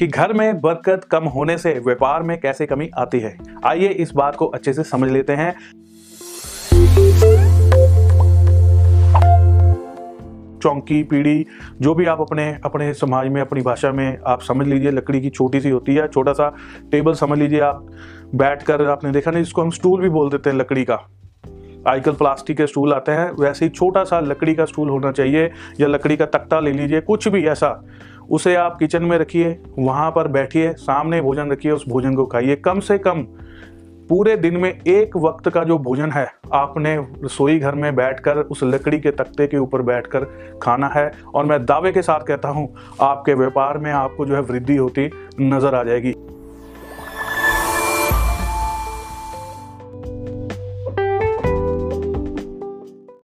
कि घर में बरकत कम होने से व्यापार में कैसे कमी आती है? आइए इस बात को अच्छे से समझ लेते हैं। चौंकी पीढ़ी जो भी आप अपने अपने समाज में, अपनी भाषा में आप समझ लीजिए, लकड़ी की छोटी सी होती है छोटा सा टेबल समझ लीजिए आप बैठ कर आपने देखा ना इसको हम स्टूल भी बोल देते हैं लकड़ी का। आजकल प्लास्टिक के स्टूल आते हैं, वैसे ही छोटा सा लकड़ी का स्टूल होना चाहिए, या लकड़ी का तख्ता ले लीजिए, कुछ भी ऐसा। उसे आप किचन में रखिए, वहाँ पर बैठिए, सामने भोजन रखिए, उस भोजन को खाइए। कम से कम पूरे दिन में एक वक्त का जो भोजन है, आपने रसोई घर में बैठकर, उस लकड़ी के तख्ते के ऊपर बैठकर खाना है। और मैं दावे के साथ कहता हूँ, आपके व्यापार में आपको जो है वृद्धि होती नज़र आ जाएगी।